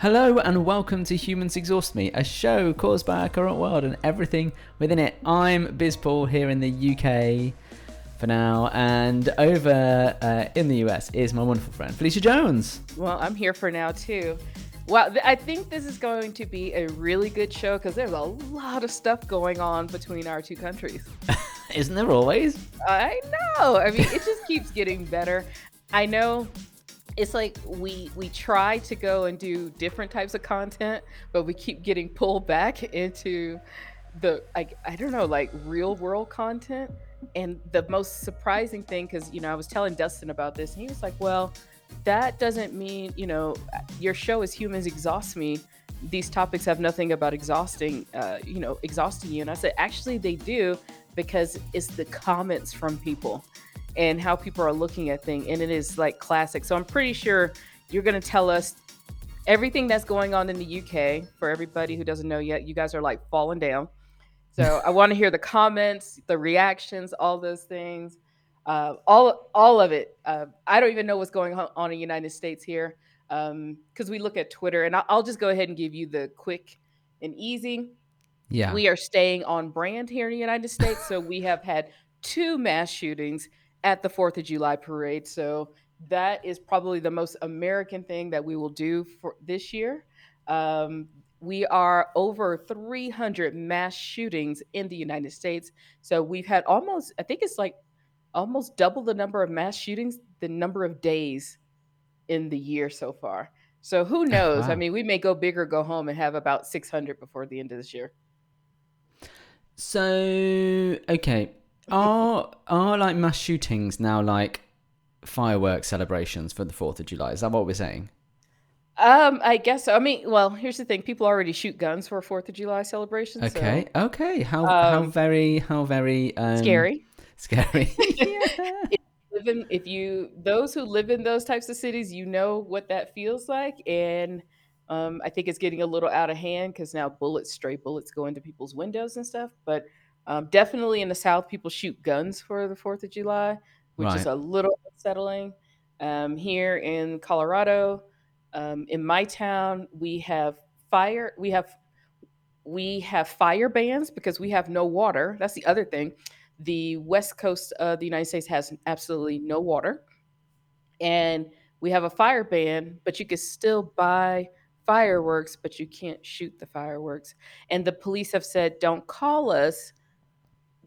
Hello and welcome to Humans Exhaust Me, a show caused by our current world and everything within it. I'm Bizpaul here in the UK for now, and over uh, in the US is my wonderful friend Felicia Jones. Well, I'm here for now too. Well, I think this is going to be a really good show because there's a lot of stuff going on between our two countries. Isn't there always? I know. I mean, it just keeps getting better. I know it's like we we try to go and do different types of content, but we keep getting pulled back into the like I don't know, like real world content. And the most surprising thing, because you know, I was telling Dustin about this, and he was like, Well, that doesn't mean, you know, your show is humans exhaust me. These topics have nothing about exhausting, uh, you know, exhausting you. And I said, actually, they do because it's the comments from people and how people are looking at things. And it is like classic. So I'm pretty sure you're going to tell us everything that's going on in the UK. For everybody who doesn't know yet, you guys are like falling down. So I want to hear the comments, the reactions, all those things uh, all all of it. Uh, I don't even know what's going on in the United States here because um, we look at Twitter, and I'll, I'll, just go ahead and give you the quick and easy. Yeah, we are staying on brand here in the United States, so we have had two mass shootings at the Fourth of July parade. So that is probably the most American thing that we will do for this year. Um, we are over 300 mass shootings in the United States. So we've had almost, I think it's like almost double the number of mass shootings the number of days in the year so far. So who knows? Wow. I mean, we may go big or go home and have about 600 before the end of this year. So, okay. Are are like mass shootings now like fireworks celebrations for the 4th of July? Is that what we're saying? Um, I guess so. I mean, well, here's the thing: people already shoot guns for a Fourth of July celebrations. Okay, so, okay. How um, how very how very um, scary scary. if, you in, if you those who live in those types of cities, you know what that feels like, and um, I think it's getting a little out of hand because now bullets, stray bullets, go into people's windows and stuff. But um, definitely in the South, people shoot guns for the Fourth of July, which right. is a little unsettling. Um, here in Colorado, um, in my town, we have fire. We have we have fire bans because we have no water. That's the other thing the west coast of the United States has absolutely no water. And we have a fire ban, but you can still buy fireworks, but you can't shoot the fireworks. And the police have said, don't call us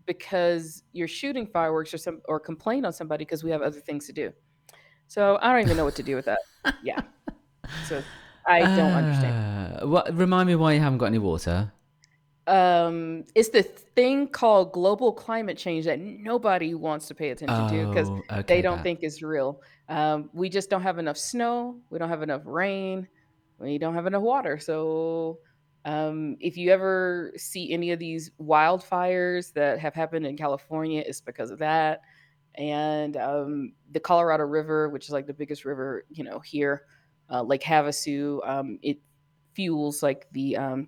because you're shooting fireworks or some or complain on somebody because we have other things to do. So I don't even know what to do with that. Yeah. So I don't uh, understand. What remind me why you haven't got any water? um it's the thing called global climate change that nobody wants to pay attention oh, to because okay, they don't that. think it's real um we just don't have enough snow we don't have enough rain we don't have enough water so um if you ever see any of these wildfires that have happened in california it's because of that and um the colorado river which is like the biggest river you know here uh, lake havasu um it fuels like the um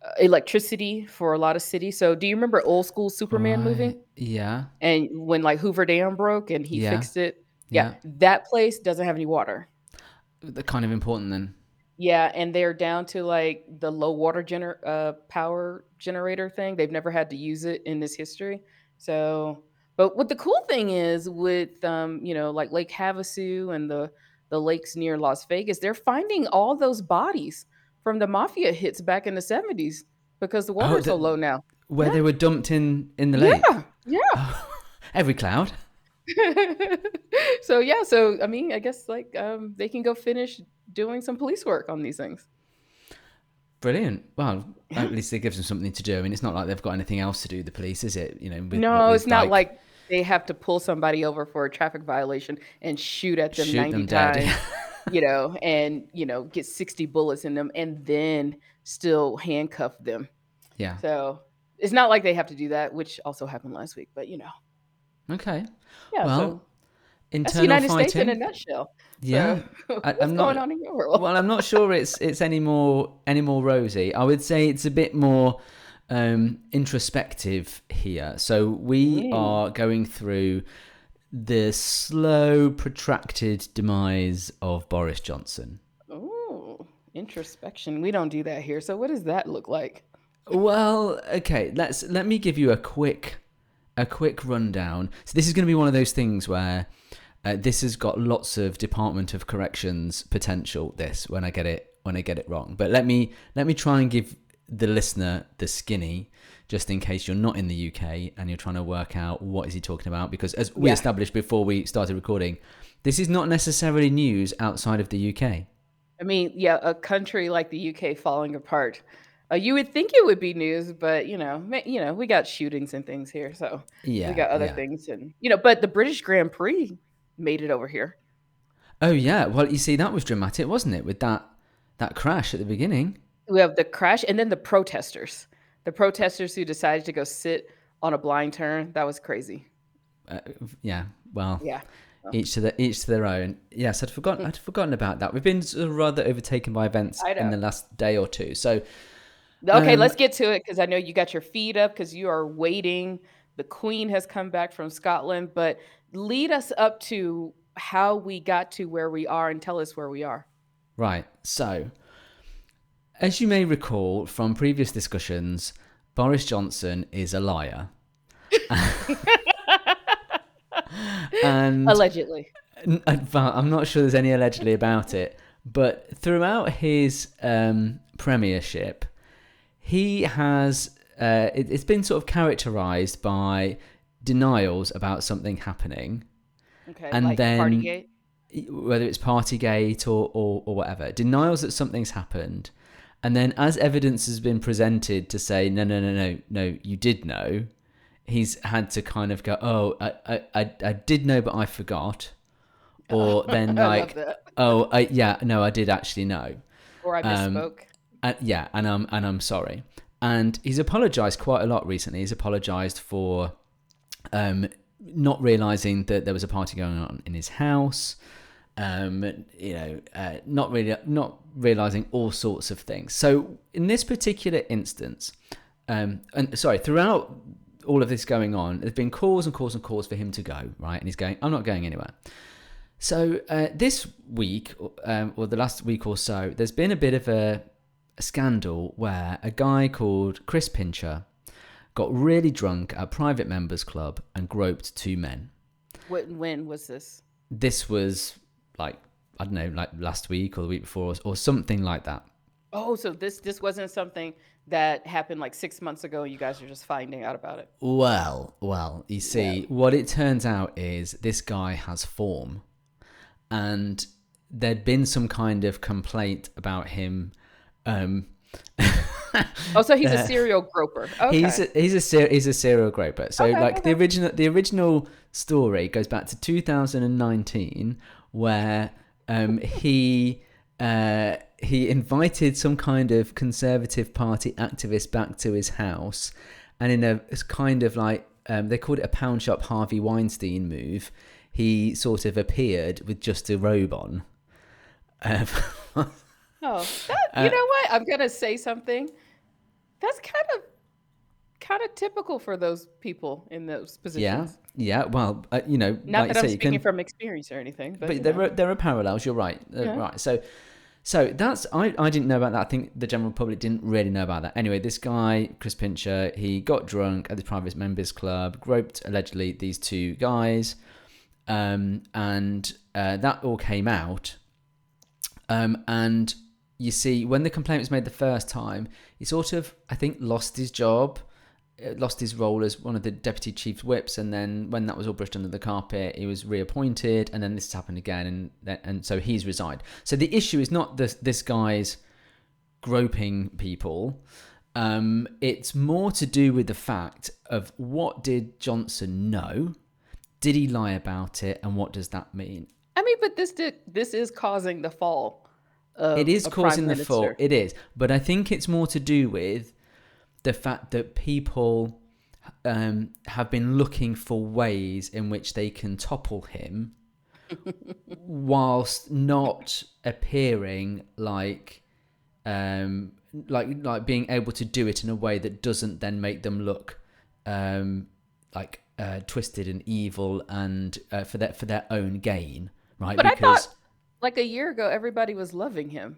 uh, electricity for a lot of cities. So, do you remember old school Superman right. movie? Yeah. And when like Hoover Dam broke and he yeah. fixed it, yeah. yeah, that place doesn't have any water. They're kind of important then. Yeah, and they're down to like the low water gener- uh, power generator thing. They've never had to use it in this history. So, but what the cool thing is with um, you know, like Lake Havasu and the the lakes near Las Vegas, they're finding all those bodies from the mafia hits back in the 70s because the water's oh, so low now. Where yeah. they were dumped in in the lake. Yeah. Yeah. Oh, every cloud. so yeah, so I mean, I guess like um, they can go finish doing some police work on these things. Brilliant. Well, at least it gives them something to do. I mean, it's not like they've got anything else to do. The police, is it? You know, no, it's not like they have to pull somebody over for a traffic violation and shoot at them shoot 90 them times. you know, and you know, get 60 bullets in them and then still handcuff them. Yeah. So it's not like they have to do that, which also happened last week, but you know. Okay. Yeah. Well, so that's the United fighting. States in a nutshell. Yeah. So, I, what's I'm not, going on in your world? well, I'm not sure it's it's any more any more rosy. I would say it's a bit more um, introspective here. So we mm. are going through the slow, protracted demise of Boris Johnson. Oh, Introspection. We don't do that here. So what does that look like? Well, okay, let's let me give you a quick a quick rundown. So this is going to be one of those things where uh, this has got lots of Department of Corrections potential. This when I get it when I get it wrong, but let me let me try and give the listener the skinny, just in case you're not in the UK and you're trying to work out what is he talking about. Because as we Yeah. established before we started recording, this is not necessarily news outside of the UK. I mean, yeah, a country like the UK falling apart. Uh, you would think it would be news, but you know, you know, we got shootings and things here, so Yeah, we got other yeah. things, and you know, but the British Grand Prix made it over here. Oh yeah, well you see that was dramatic, wasn't it? With that that crash at the beginning. We have the crash, and then the protesters, the protesters who decided to go sit on a blind turn. That was crazy. Uh, yeah, well, Yeah. each to their each to their own. Yes, I'd forgotten. I'd forgotten about that. We've been sort of rather overtaken by events in the last day or two. So Okay, Um, let's get to it because I know you got your feet up because you are waiting. The Queen has come back from Scotland, but lead us up to how we got to where we are and tell us where we are. right, so as you may recall from previous discussions, Boris Johnson is a liar. and Allegedly. Uh, I'm not sure there's any allegedly about it, but throughout his um, premiership, he has uh, it, it's been sort of characterized by denials about something happening, Okay. And like then- Partygate. whether it's Partygate or, or or whatever. Denials that something's happened, and then as evidence has been presented to say no no no no no you did know, he's had to kind of go oh I I I, did know but I forgot, or then like oh I, yeah no I did actually know. Or I um, misspoke. Uh, yeah, and I'm and I'm sorry. And he's apologized quite a lot recently. He's apologized for um, not realizing that there was a party going on in his house. Um, you know, uh, not really not realizing all sorts of things. So in this particular instance, um, and sorry, throughout all of this going on, there's been calls and calls and calls for him to go. Right, and he's going. I'm not going anywhere. So uh, this week, um, or the last week or so, there's been a bit of a, a scandal where a guy called Chris Pincher got really drunk at a private members club and groped two men. What, when was this? This was like I don't know, like last week or the week before, or, or something like that. Oh, so this this wasn't something that happened like six months ago. You guys are just finding out about it. Well, well, you see, what it turns out is this guy has form, and there'd been some kind of complaint about him. Um, Oh, so he's a serial groper. Okay. He's a, he's a he's a serial groper. So Okay, like the original the original story goes back to 2019 where um, he uh, he invited some kind of conservative party activist back to his house, and in a kind of like um, they called it a pound shop Harvey Weinstein move. He sort of appeared with just a robe on. Um, Oh, that, Uh, you know what? I'm gonna say something. That's kind of kind of typical for those people in those positions. yeah. Yeah. Well, uh, you know, Not like that I'm say, speaking can- from experience or anything, but, but there know. are there are parallels. You're right, uh, Yeah. right. So, so that's I I didn't know about that. I think the general public didn't really know about that. Anyway, this guy Chris Pincher, he got drunk at the private members club, groped allegedly these two guys, um, and uh, that all came out. Um, and you see, when the complaint was made the first time, he sort of, I think, lost his job, uh, lost his role as one of the deputy chief whips, and then when that was all brushed under the carpet, he was reappointed, and then this has happened again, and and so he's resigned. So the issue is not this this guy's groping people. Um, it's more to do with the fact of what did Johnson know? Did he lie about it, and what does that mean? I mean, but this did this is causing the fall. Of it is a causing the fall. It is, but I think it's more to do with the fact that people um, have been looking for ways in which they can topple him, whilst not appearing like, um, like like being able to do it in a way that doesn't then make them look um, like uh, twisted and evil and uh, for their for their own gain, right? But thought like a year ago, everybody was loving him.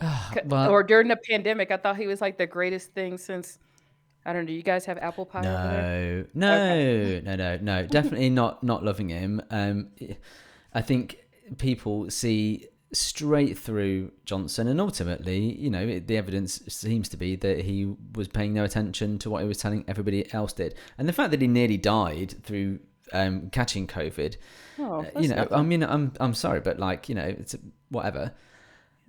C- well- or during the pandemic, I thought he was like the greatest thing since. I don't know. Do you guys have apple pie over there? No, no, no, no, no. Definitely not not loving him. Um, I think people see straight through Johnson, and ultimately, you know, it- the evidence seems to be that he was paying no attention to what he was telling everybody else did, and the fact that he nearly died through um, catching COVID. Oh, uh, you know, nothing. I mean, I'm I'm sorry, but like, you know, it's whatever.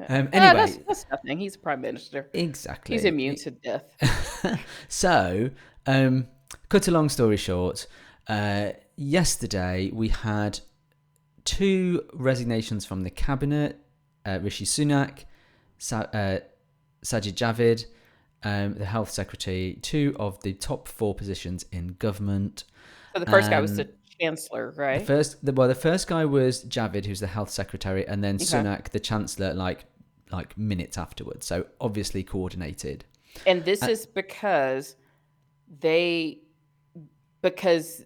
Um, Ah, anyway, that's, that's nothing. He's a prime minister. exactly. He's immune to death. so, um, cut a long story short, uh, yesterday we had two resignations from the cabinet uh, Rishi Sunak, Sa- uh, Sajid Javid, um, the health secretary, two of the top four positions in government. So the first guy was Um, the chancellor, The right? first, the, well, the first guy was Javid, who's the health secretary, and then Okay. Sunak, the chancellor, like like minutes afterwards. So obviously coordinated. And this Uh, is because they because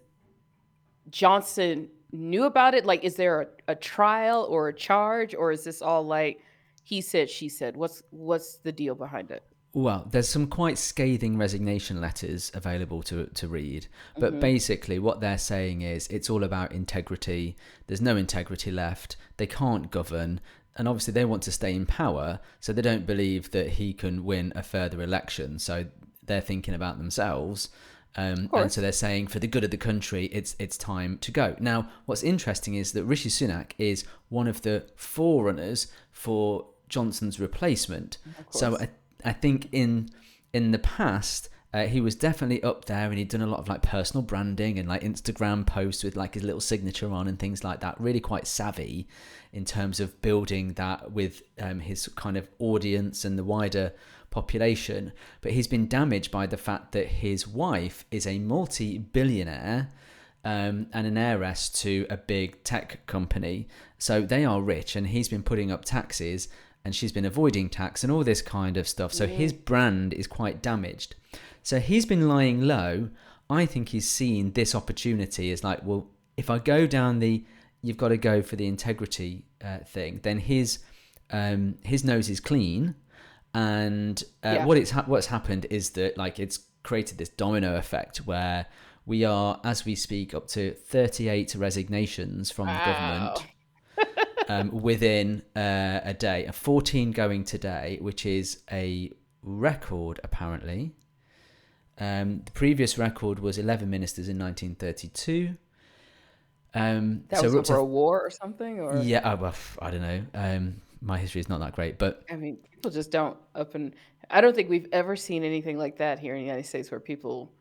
Johnson knew about it. Like, is there a, a trial or a charge, or is this all like he said, she said? What's what's the deal behind it? Well, there's some quite scathing resignation letters available to to read, but Mhm. basically what they're saying is it's all about integrity. There's no integrity left. They can't govern, and obviously they want to stay in power, so they don't believe that he can win a further election. So they're thinking about themselves. Um, and so they're saying, for the good of the country, it's it's time to go. Now, what's interesting is that Rishi Sunak is one of the forerunners for Johnson's replacement. So. I, I think in in the past uh, he was definitely up there, and he'd done a lot of like personal branding and like Instagram posts with like his little signature on and things like that. Really quite savvy in terms of building that with um, his kind of audience and the wider population. But he's been damaged by the fact that his wife is a multi-billionaire um, and an heiress to a big tech company. So they are rich, and he's been putting up taxes, and she's been avoiding tax and all this kind of stuff. So his brand is quite damaged. So he's been lying low. I think he's seen this opportunity as like, well, if I go down the, you've got to go for the integrity uh, thing, then his um, his nose is clean, and uh, Yeah. what it's ha- what's happened is that like it's created this domino effect where we are, as we speak, up to 38 resignations from the government um, within uh, a day. A 14 going today, which is a record apparently. Um, the previous record was 11 ministers in 1932. Um, That so was over to- a war or something, or yeah, oh, well, I don't know. Um, my history is not that great, but I mean, people just don't up and. I don't think we've ever seen anything like that here in the United States, where people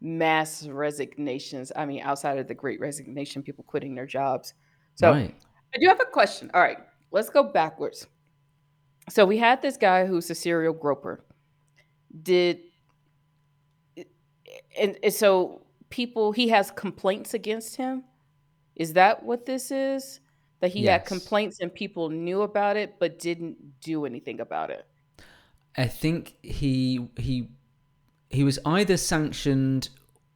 mass resignations. I mean, outside of the Great Resignation, people quitting their jobs. So right. I do have a question. All right, let's go backwards. So we had this guy who's a serial groper. Did and, and so people he has complaints against him? Is that what this is? That he had complaints and people knew about it but didn't do anything about it. I think he he he was either sanctioned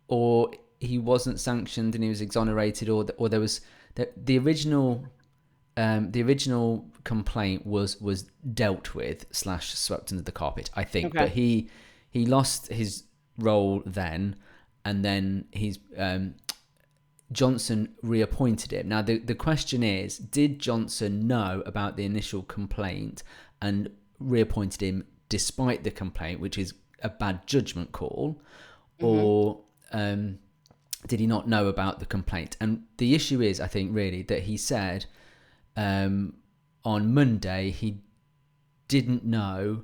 or he wasn't sanctioned and he was exonerated or or there was the, the original um, the original complaint was was dealt with slash swept under the carpet I think Okay. but he he lost his role then and then he's um, Johnson reappointed him. Now, the, the question is did Johnson know about the initial complaint and reappointed him despite the complaint, which is a bad judgment call, or um, did he not know about the complaint? And the issue is, I think, really, that he said um, on Monday he didn't know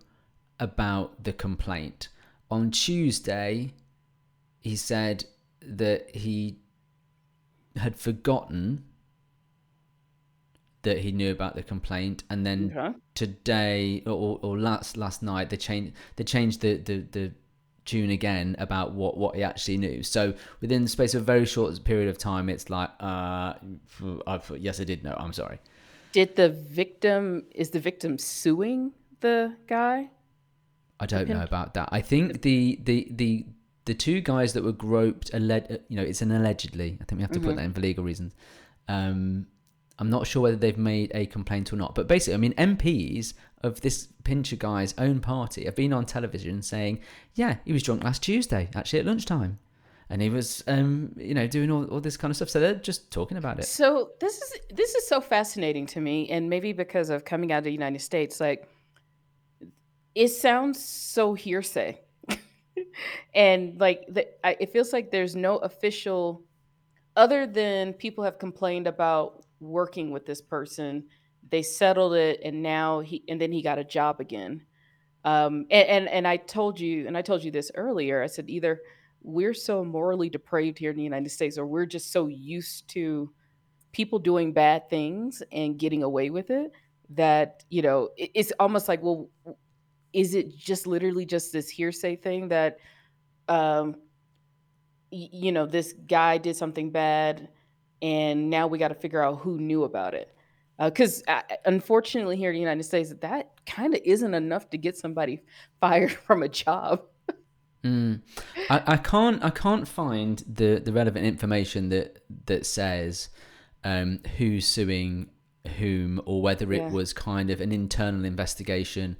about the complaint. On Tuesday, he said that he had forgotten that he knew about the complaint, and then Okay. today or, or last last night they changed they changed the, the the tune again about what what he actually knew. So within the space of a very short period of time, it's like, uh, I, yes, I did know. I'm sorry. Did the victim is the victim suing the guy? I don't know about that. I think the the the the two guys that were groped, alleged, you know, it's an allegedly. I think we have to put that in for legal reasons. Um, I'm not sure whether they've made a complaint or not. But basically, I mean, MPs of this Pincher guy's own party have been on television saying, yeah, he was drunk last Tuesday, actually at lunchtime. And he was, um, you know, doing all, all this kind of stuff. So they're just talking about it. So this is this is so fascinating to me, and maybe because of coming out of the United States, like it sounds so hearsay, and like the, I, it feels like there's no official, other than people have complained about working with this person. They settled it, and now he and then he got a job again. Um, and, and and I told you, and I told you this earlier. I said either we're so morally depraved here in the United States, or we're just so used to people doing bad things and getting away with it that you know it- it's almost like well is it just literally just this hearsay thing that um you know this guy did something bad and now we got to figure out who knew about it? Because uh, unfortunately here in the united states that kind of isn't enough to get somebody fired from a job Mm. I, I can't I can't find the, the relevant information that that says um, who's suing whom or whether it Yeah. was kind of an internal investigation.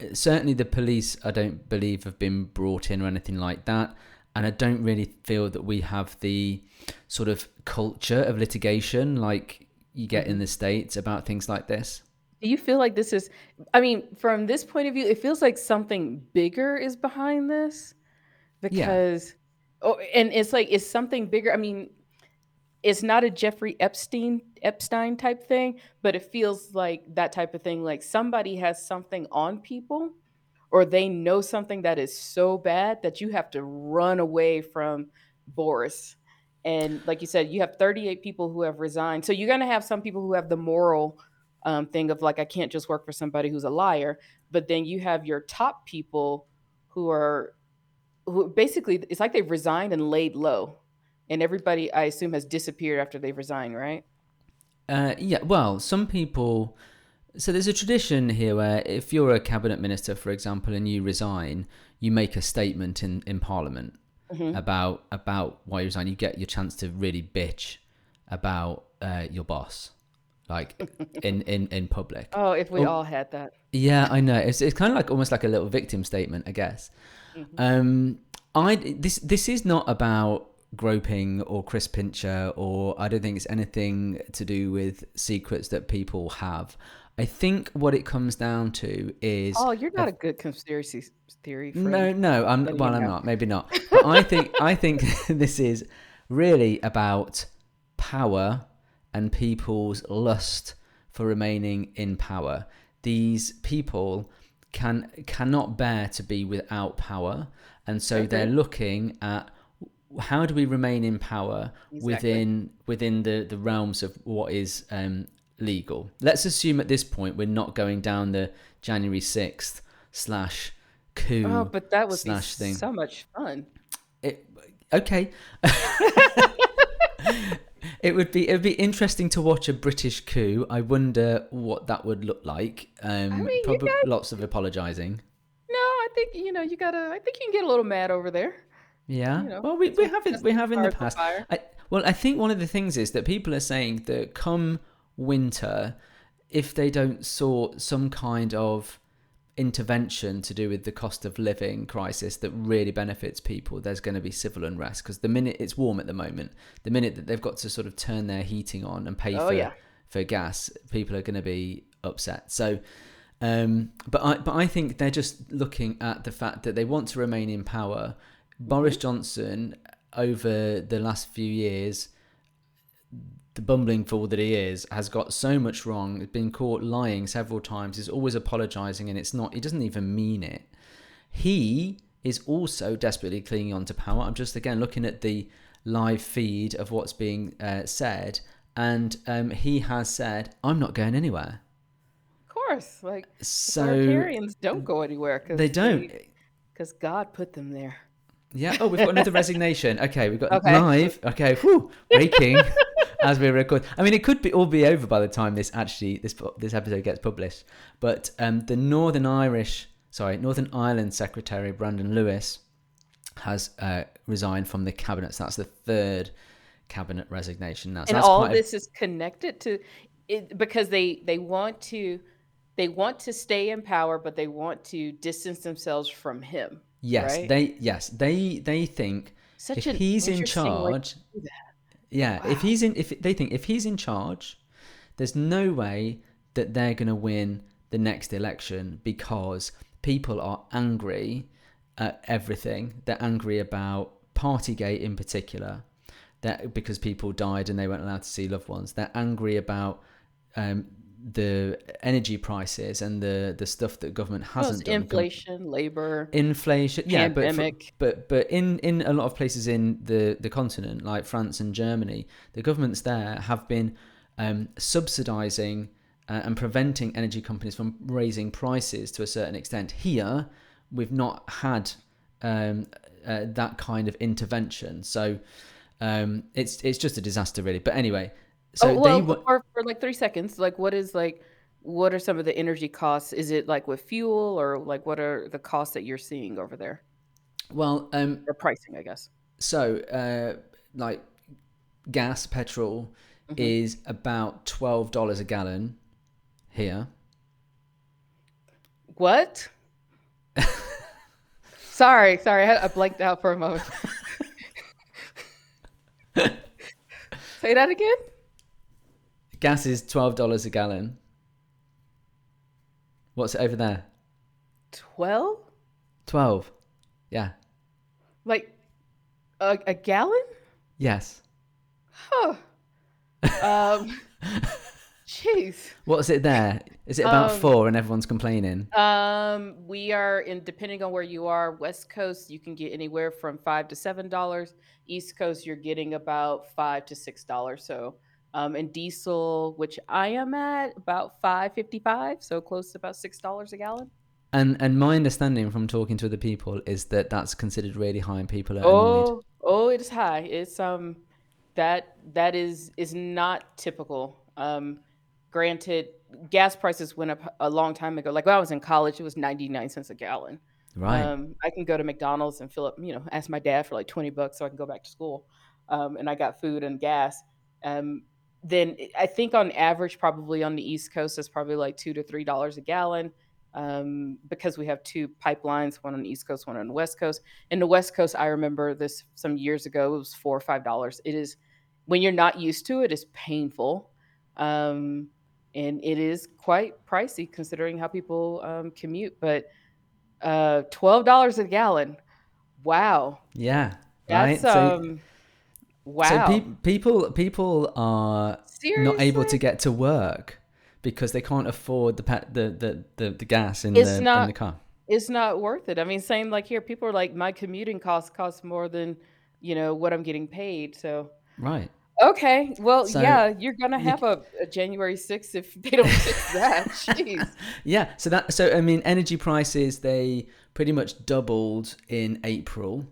Uh, Certainly, the police I don't believe have been brought in or anything like that, and I don't really feel that we have the sort of culture of litigation like you get in the states about things like this. Do you feel like this is, I mean, from this point of view, it feels like something bigger is behind this because, oh, and it's like, it's something bigger. I mean, it's not a Jeffrey Epstein Epstein type thing, but it feels like that type of thing. Like somebody has something on people, or they know something that is so bad that you have to run away from Boris. And like you said, you have 38 people who have resigned. So you're going to have some people who have the moral um, thing of like, I can't just work for somebody who's a liar. But then you have your top people who are, who basically, it's like they've resigned and laid low. And everybody, I assume, has disappeared after they've resigned, right? Uh, yeah, well, some people. So there's a tradition here where if you're a cabinet minister, for example, and you resign, you make a statement in, in Parliament Mhm. about about why you resign. You get your chance to really bitch about uh, your boss, like in, in, in public. Oh, if we Oh. all had that. Yeah, I know. It's it's kind of like almost like a little victim statement, I guess. Um, I this this is not about groping or Chris Pincher, or I don't think it's anything to do with secrets that people have. I think what it comes down to is Oh, you're not a good conspiracy theory friend. no, no. I'm well. I'm know. not. Maybe not. But I think I think this is really about power and people's lust for remaining in power. These people can cannot bear to be without power, and so they're looking at how do we remain in power Exactly. within within the the realms of what is um, legal. Let's assume at this point we're not going down the January sixth slash coup Oh, but that be slash thing. so much fun. It, okay. it would be it would be interesting to watch a British coup. I wonder what that would look like. Um, mean, probably got- lots of apologising. No, I think you know you gotta. I think you can get a little mad over there. Yeah. You know, well, we, we have it. We have in the past. I, well, I think one of the things is that people are saying that come winter, if they don't sort some kind of intervention to do with the cost of living crisis that really benefits people, there's going to be civil unrest because the minute it's warm at the moment, the minute that they've got to sort of turn their heating on and pay Oh, for yeah. for gas, people are going to be upset. So. Um, but I, but I think they're just looking at the fact that they want to remain in power. Boris Johnson, over the last few years, the bumbling fool that he is, has got so much wrong. He's been caught lying several times. He's always apologising, and it's not. He doesn't even mean it. He is also desperately clinging on to power. I'm just again looking at the live feed of what's being uh, said, and um, he has said, "I'm not going anywhere." Of course, like So authoritarians don't go anywhere because they don't. because God put them there. Yeah. Oh, we've got another resignation. Okay, we've got Okay. live. Okay. Whew, breaking as we record. I mean, it could be all be over by the time this actually this this episode gets published. But um, the Northern Irish, sorry, Northern Ireland Secretary Brandon Lewis has uh, resigned from the cabinet. So that's the third cabinet resignation now. So and that's all quite a- this is connected to. it, because they they want to they want to stay in power, but they want to distance themselves from him. Yes, right? they yes they they think Such if he's in interesting way to charge, yeah, if he's in if they think if he's in charge, there's no way that they're going to win the next election because people are angry at everything. They're angry about Partygate in particular, that because people died and they weren't allowed to see loved ones. They're angry about um, the energy prices and the the stuff that government hasn't done. Gov- inflation, labor. inflation yeah but, for- but but in in a lot of places in the the continent like france and germany the governments there have been um, subsidizing uh, and preventing energy companies from raising prices to a certain extent here we've not had um, uh, that kind of intervention so um, it's it's just a disaster really but anyway so oh, well, they wa- for, for like three seconds, like what is like, what are some of the energy costs? Is it like with fuel or like what are the costs that you're seeing over there well um, or pricing? I guess. So, uh, like gas, petrol Mhm. is about twelve dollars a gallon here. What? sorry, sorry, I, I blanked out for a moment. Say that again. Gas is twelve dollars a gallon. What's it over there? Twelve? Twelve. Yeah. Like a, a gallon? Yes. Huh. Um. Jeez. What's it there? Is it about Um, four and everyone's complaining? Um, we are in depending on where you are. West Coast, you can get anywhere from five to seven dollars. East Coast, you're getting about five to six dollars. So, um, and diesel, which I am at about five fifty five, so close to about six dollars a gallon. And and my understanding from talking to other people is that that's considered really high and people are annoyed. Oh, oh, it is high. It's um, that that is is not typical. Um, granted, gas prices went up a long time ago. Like when I was in college, it was ninety nine cents a gallon. Right. Um, I can go to McDonald's and fill up, you know, ask my dad for like 20 bucks so I can go back to school. Um, and I got food and gas. Um, then I- think on average, probably on the East Coast, it's probably like two to three dollars a gallon. Um, because we have two pipelines, one on the East Coast, one on the West Coast. In the West Coast, I remember this some years ago, it was four or five dollars. It is when you're not used to it, it's painful. Um, and it is quite pricey considering how people um, commute. But uh, twelve dollars a gallon. Wow, yeah. Right. that's so um, wow. so pe- people people are Seriously, not able to get to work because they can't afford the pa- the, the, the, the gas in It's the in not- the car. It's not worth it. I mean, same like here. People are like, my commuting costs cost more than you know what I'm getting paid. So Right. okay, well, So, yeah, you're gonna you have a, a January 6th if they don't fix that. Jeez. Yeah. So that so I mean energy prices they pretty much doubled in April.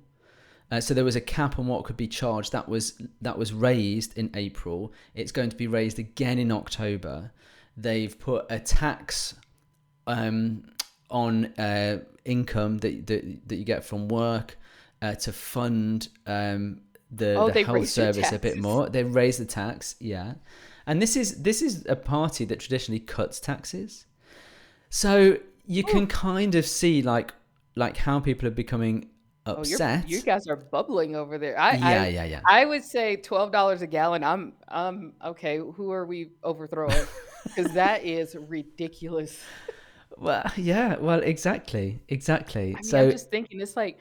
Uh, so there was a cap on what could be charged. That was that was raised in April. It's going to be raised again in October. They've put a tax um, on uh, income that, that that you get from work uh, to fund um, the, Oh, the health service a bit more. They raised the tax, yeah. And this is this is a party that traditionally cuts taxes. So you can kind of see like like how people are becoming Oh, you're, upset. you guys are bubbling over there. I, yeah, I, yeah, yeah. I would say twelve dollars a gallon. I'm um okay. Who are we overthrowing? Because that is ridiculous. Well, yeah, well, exactly, exactly. I mean, so I'm just thinking it's like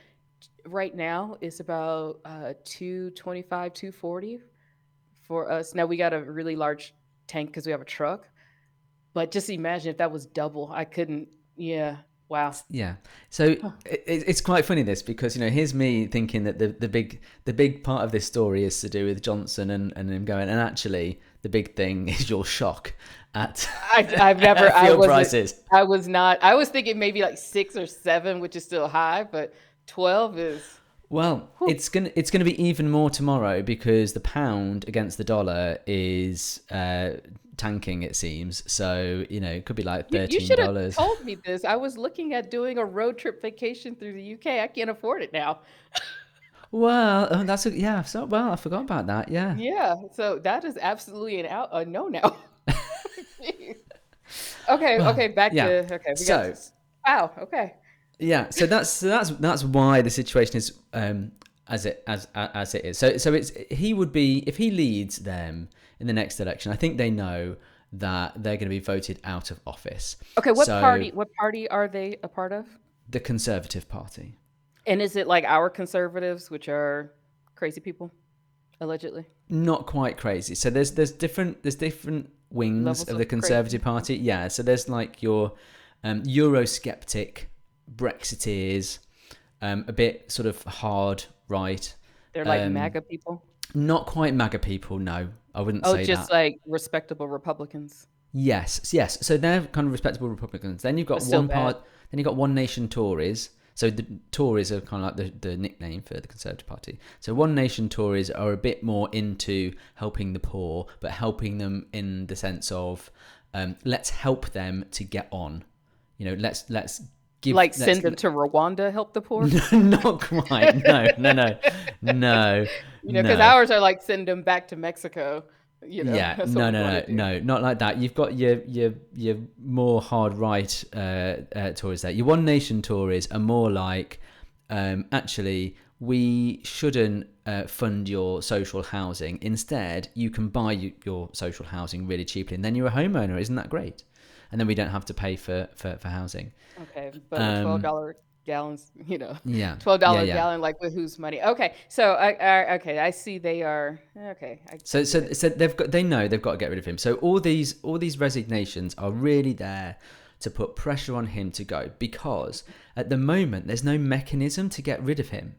right now it's about uh 225, 240 for us. Now we got a really large tank because we have a truck. But just imagine if that was double. I couldn't. Yeah. Wow. Yeah. So it, it's quite funny this because you know here's me thinking that the, the big the big part of this story is to do with Johnson and, and him going and actually the big thing is your shock at I, I've never. at I fuel was. prices. I was not. I was thinking maybe like six or seven, which is still high, but twelve is. Well, it's gonna it's gonna be even more tomorrow because the pound against the dollar is uh, tanking. It seems so. You know, it could be like You, you thirteen should have dollars. told me this. I was looking at doing a road trip vacation through the UK. I can't afford it now. Well, oh, that's a, yeah. So well, I forgot about that. Yeah. Yeah, so that is absolutely an out a no now. okay, okay, back yeah. to okay. We So-. Wow. Okay. yeah so that's so that's that's why the situation is um as it as as it is so so it's he would be if he leads them in the next election i think they know that they're going to be voted out of office Okay. What So, party? What party are they a part of? the conservative party And is it like our conservatives, which are crazy people, allegedly? not quite crazy so there's there's different there's different wings Levels of the conservative party yeah so there's like your um eurosceptic brexiteers um a bit sort of hard right They're like Um, MAGA people. not quite maga people no i wouldn't say. Oh, say just that like respectable Republicans. Yes, yes. So they're kind of respectable Republicans. Then you've got still one bad. part. Then you've got One Nation Tories. So the Tories are kind of like the, the nickname for the Conservative Party. So One Nation Tories are a bit more into helping the poor, but helping them in the sense of um, let's help them to get on. You know, let's let's give like send them to Rwanda, help the poor. not quite. No, no, no, no. You know, because no. ours are like send them back to Mexico. You know, yeah, no, no, no, no, not like that. You've got your your your more hard right uh, uh, Tories there. Your One Nation Tories are more like, um, actually, we shouldn't uh, fund your social housing. Instead, you can buy you, your social housing really cheaply, and then you're a homeowner. Isn't that great? And then we don't have to pay for for, for housing. Okay, but Um, twelve dollar gallons. You know, Yeah, twelve dollar Yeah, yeah. gallon. Like with whose money? Okay, so I, I okay, I see they are okay. I, So, so, so they've got they know they've got to get rid of him. So all these all these resignations are really there to put pressure on him to go because at the moment there's no mechanism to get rid of him.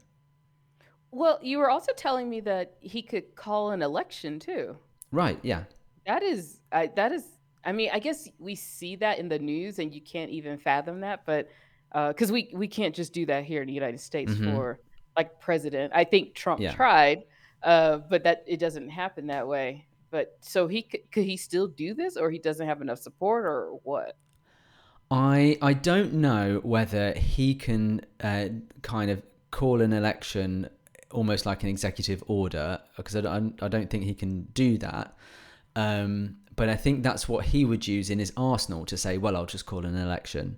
well, you were also telling me that he could call an election too. Right? Yeah. That is, I, that is. I mean, I guess we see that in the news, and you can't even fathom that. But because we we can't just do that here in the United States Mhm. for like president. I think Trump Yeah. tried, uh, but that it doesn't happen that way. But so he could, could he still do this, or he doesn't have enough support, or what? I I don't know whether he can uh, kind of call an election almost like an executive order because I don't, I don't think he can do that. Um, but I think that's what he would use in his arsenal to say, well, I'll just call an election,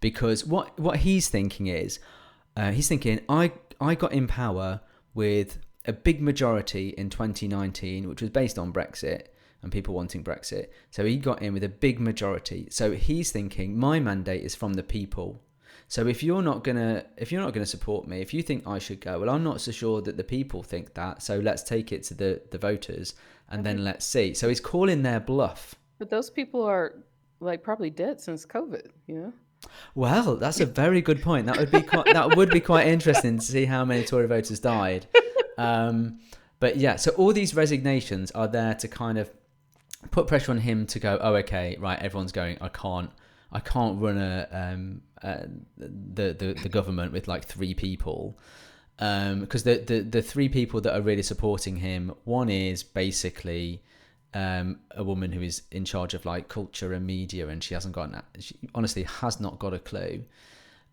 because what what he's thinking is, uh, he's thinking I I got in power with a big majority in 2019, which was based on Brexit and people wanting Brexit. So he got in with a big majority. So he's thinking my mandate is from the people. So if you're not gonna if you're not gonna support me, if you think I should go, well, I'm not so sure that the people think that. So let's take it to the the voters and then let's see. So he's calling their bluff. But those people are like probably dead since COVID. You know. Well, that's a very good point. That would be quite, that would be quite interesting to see how many Tory voters died. Um, but yeah, so all these resignations are there to kind of put pressure on him to go. Oh, okay, right. Everyone's going. I can't. I can't run a um, uh, the, the the government with like three people. Because the, the the three people that are really supporting him, one is basically um, a woman who is in charge of like culture and media, and she hasn't got she honestly has not got a clue.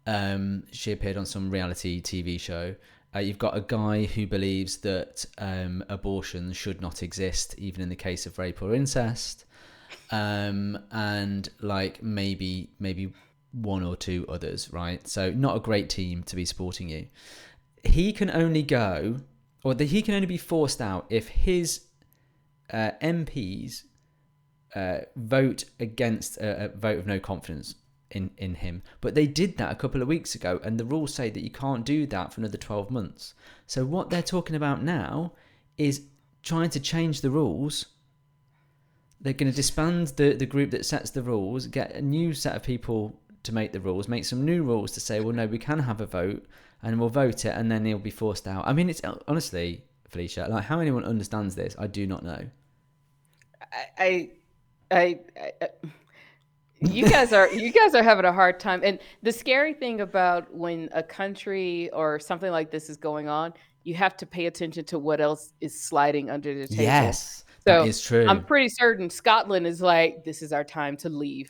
Um, she appeared on some reality TV show. Uh, you've got a guy who believes that um, abortion should not exist, even in the case of rape or incest, um, and like maybe maybe one or two others, right? So not a great team to be supporting you. He can only go, or the, he can only be forced out if his uh, MPs uh, vote against a, a vote of no confidence in, in him. But they did that a couple of weeks ago, and the rules say that you can't do that for another 12 months. So what they're talking about now is trying to change the rules. They're going to disband the, the group that sets the rules, get a new set of people to make the rules, make some new rules to say, well, no, we can have a vote, and we'll vote it, and then he'll be forced out. I mean, it's honestly, Felicia, like how anyone understands this, I do not know. I, I, I, I you guys are you guys are having a hard time and the scary thing about when a country or something like this is going on you have to pay attention to what else is sliding under the table Yes, so that is true. i'm pretty certain scotland is like this is our time to leave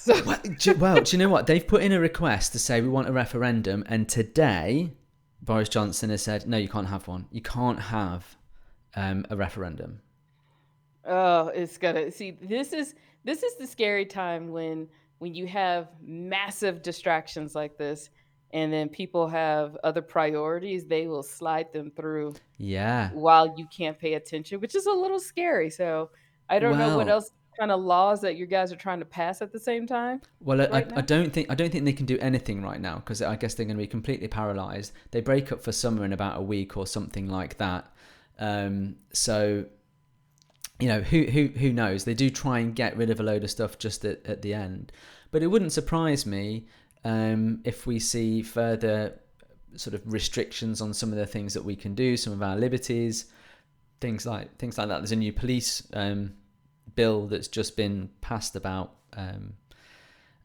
so well, do, well, do you know what? They've put in a request to say we want a referendum, and today Boris Johnson has said, no, you can't have one. You can't have um, a referendum. Oh, it's gonna see. This is this is the scary time when when you have massive distractions like this, and then people have other priorities. They will slide them through Yeah. while you can't pay attention, which is a little scary. So I don't know what else kind of laws that you guys are trying to pass at the same time well, I, right I now. don't think I don't think they can do anything right now because I guess they're going to be completely paralyzed. They break up for summer in about a week or something like that. Um, so you know who who who knows? They do try and get rid of a load of stuff just at, at the end, but it wouldn't surprise me um, if we see further sort of restrictions on some of the things that we can do, some of our liberties, things like things like that. There's a new police um, bill that's just been passed about um,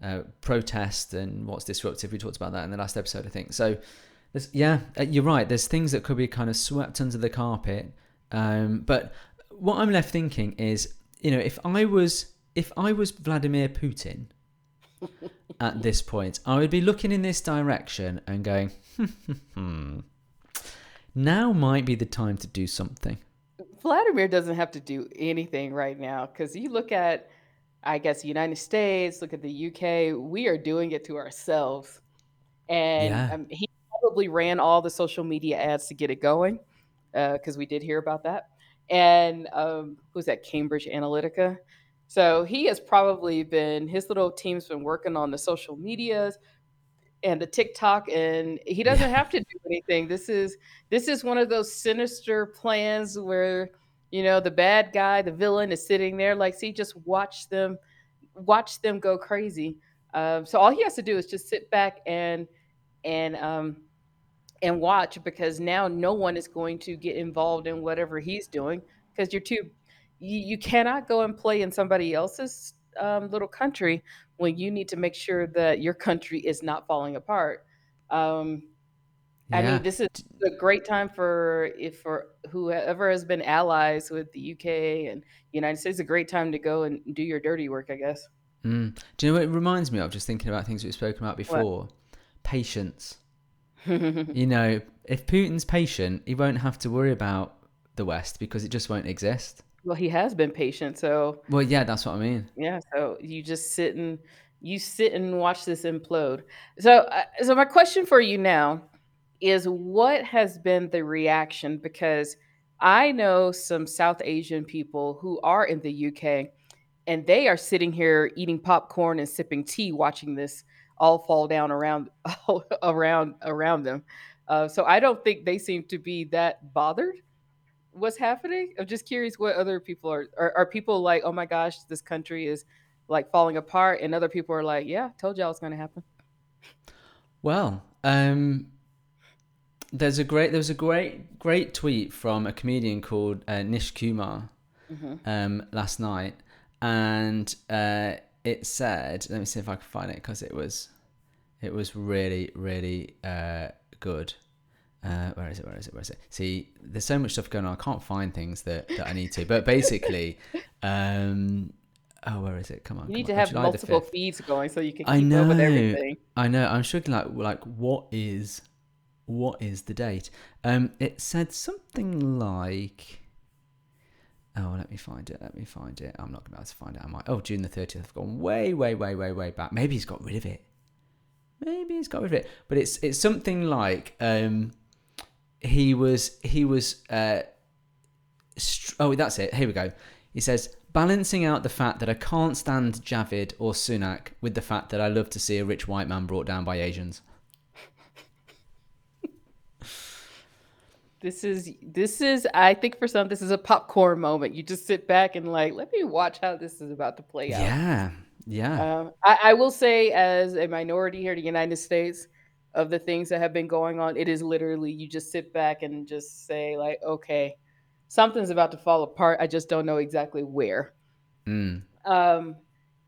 uh, protest and what's disruptive. We talked about that in the last episode, I think. So, there's, yeah, uh, you're right. There's things that could be kind of swept under the carpet. Um, but what I'm left thinking is, you know, if I was if I was Vladimir Putin at this point, I would be looking in this direction and going, hmm, now might be the time to do something. Vladimir doesn't have to do anything right now because you look at, I guess, the United States, look at the UK, we are doing it to ourselves. And Yeah, um, he probably ran all the social media ads to get it going because we did hear about that. And um, who's that? Cambridge Analytica. So he has probably been, his little team's been working on the social medias and the TikTok, and he doesn't have to do anything. This is this is one of those sinister plans where you know the bad guy, the villain, is sitting there like, see, just watch them, watch them go crazy. Um, so all he has to do is just sit back and and um, and watch because now no one is going to get involved in whatever he's doing because you're too you, you cannot go and play in somebody else's um, little country when you need to make sure that your country is not falling apart um, i mean this is a great time for if for whoever has been allies with the uk and united states a great time to go and do your dirty work i guess Mm. Do you know what it reminds me of? Just thinking about things we've spoken about what before. Patience. You know, if Putin's patient, he won't have to worry about the West because it just won't exist. Well he has been patient so Well, yeah, that's what I mean. Yeah, so you just sit and you sit and watch this implode. So, uh, so my question for you now is, what has been the reaction? Because I know some South Asian people who are in the UK, and they are sitting here eating popcorn and sipping tea, watching this all fall down around around around them. Uh, so I don't think they seem to be that bothered what's happening? I'm just curious what other people are. Are, are people like, oh my gosh, this country is like falling apart, and other people are like, yeah, told y'all it's gonna happen. Well, um, there's a great there was a great great tweet from a comedian called uh, Nish Kumar hmm um, last night, and uh, it said, let me see if I can find it because it was it was really really uh, good. Uh, where is it? Where is it? Where is it? See, there's so much stuff going on. I can't find things that, that I need to. But basically, um, oh, where is it? Come on, You need to Oh, have July multiple feeds going so you can I keep up with know, everything. I know. I'm struggling. Like, like, what is, what is the date? Um, it said something like. Oh, let me find it. Let me find it. I'm not going to be able to find it. I might. Oh, June the 30th. I've gone way, way, way, way, way back. Maybe he's got rid of it. Maybe he's got rid of it. But it's it's something like um, he was he was uh, str- oh that's it. Here we go. He says balancing out the fact that I can't stand Javid or Sunak with the fact that I love to see a rich white man brought down by Asians. This is this is I think for some this is a popcorn moment. You just sit back and like, let me watch how this is about to play out. Yeah, yeah, Um, I, I will say, as a minority here in the United States, of the things that have been going on, it is literally you just sit back and just say, like, okay, something's about to fall apart. I just don't know exactly where. mm, Um,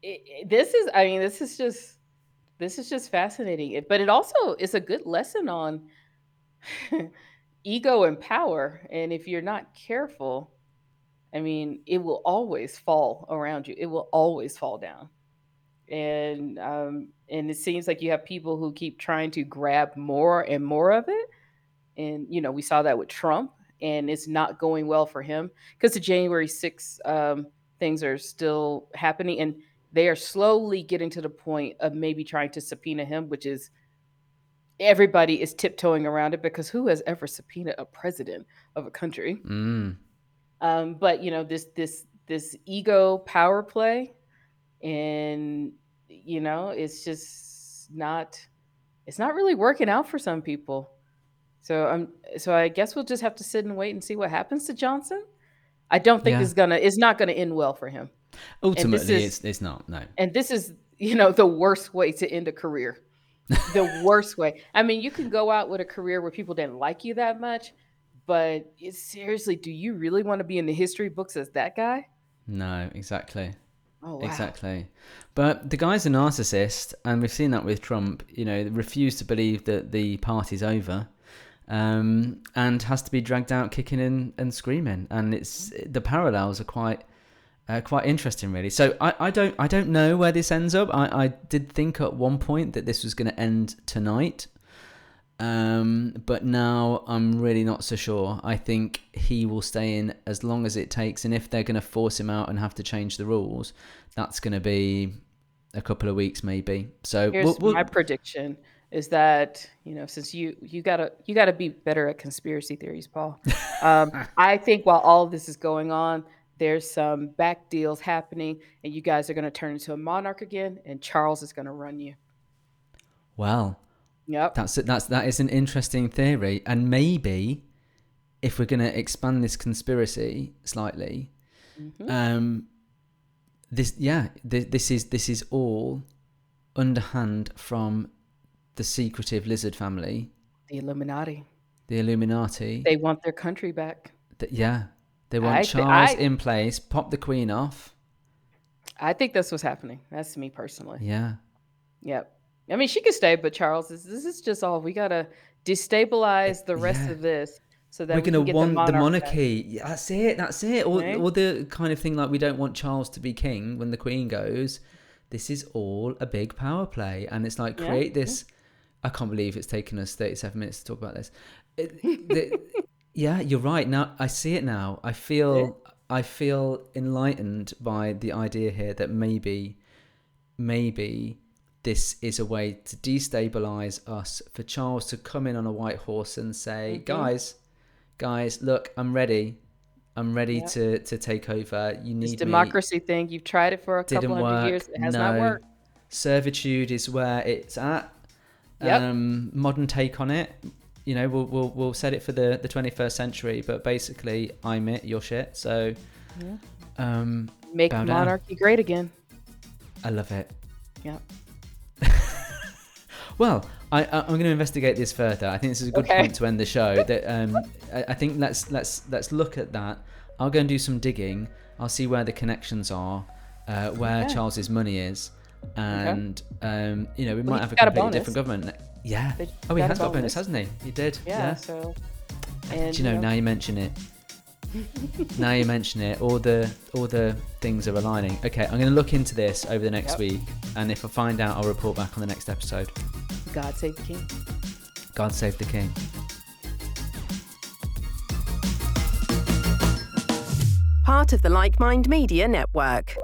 it, it- this is, I mean, this is just, this is just fascinating. It- But it also is a good lesson on ego and power. And if you're not careful, I mean, it will always fall around you. It will always fall down and um, and it seems like you have people who keep trying to grab more and more of it. And you know, we saw that with Trump, and it's not going well for him because the January 6th um, things are still happening and they are slowly getting to the point of maybe trying to subpoena him, which is everybody is tiptoeing around it because who has ever subpoenaed a president of a country? Mm. Um, but you know this this this ego power play, and you know it's just not it's not really working out for some people. So I'm so I guess we'll just have to sit and wait and see what happens to Johnson. I don't think Yeah. it's gonna it's not gonna end well for him. Ultimately, is- it's it's not. No. And this is, you know, the worst way to end a career. The worst way. I mean, you can go out with a career where people didn't like you that much, but seriously, do you really want to be in the history books as that guy? No, exactly. Oh, wow. Exactly. But the guy's a narcissist, and we've seen that with Trump, you know, refused to believe that the party's over. Um, and has to be dragged out kicking and, and screaming, and it's the parallels are quite uh, quite interesting, really. So I, I don't I don't know where this ends up. I, I did think at one point that this was going to end tonight, um, but now I'm really not so sure. I think he will stay in as long as it takes, and if they're going to force him out and have to change the rules, that's going to be a couple of weeks maybe. So Here's we'll, we'll, my prediction is that you know since you you gotta you gotta be better at conspiracy theories paul um, i think while all of this is going on there's some back deals happening and you guys are going to turn into a monarch again and charles is going to run you well, yep. That's that's that is an interesting theory, and maybe if we're going to expand this conspiracy slightly, Mhm. um, this yeah, this, this is this is all underhand from the secretive lizard family, the illuminati. The Illuminati. they want their country back. Th- yeah, they want I Charles I- in place, pop the Queen off. i think that's what's happening. That's me personally. Yeah, yep i mean she could stay but charles is this is just all we gotta destabilize the rest Yeah. of this so that we're we going can to get want the, back. monarchy. Yeah, that's it. That's it. Or, Right? or the kind of thing like we don't want Charles to be king when the Queen goes. This is all a big power play, and it's like Yeah, create this. I can't believe it's taken us thirty-seven minutes to talk about this. It- the- yeah, you're right. Now I see it. Now I feel. I feel enlightened by the idea here that maybe, maybe this is a way to destabilize us for Charles to come in on a white horse and say, Mhm. "Guys, guys, look, I'm ready. I'm ready Yep. to to take over. You This need me." democracy thing, you've tried it for a Didn't couple hundred work. years. It has no. not worked. Servitude is where it's at. Yep. Um, modern take on it. You know, we'll, we'll we'll set it for the the 21st century, but basically, I'm it. You're shit. So, Yeah. um, Make Bow down. monarchy great again. I love it. Yep. Well, I, I'm going to investigate this further. I think this is a good Okay. point to end the show. That um, I, I think let's let's let's look at that. I'll go and do some digging. I'll see where the connections are, uh, where Okay. Charles's money is, and um, you know we Well, might have a a completely bonus. different government. Yeah. They Oh, he got a has got a bonus, hasn't he? He did. Yeah. Yeah. So. Do And you know, now you mention it. now you mention it, all the all the things are aligning. Okay, I'm going to look into this over the next Yep. week, and if I find out, I'll report back on the next episode. God save the king. God save the king. Part of the Like Mind Media Network.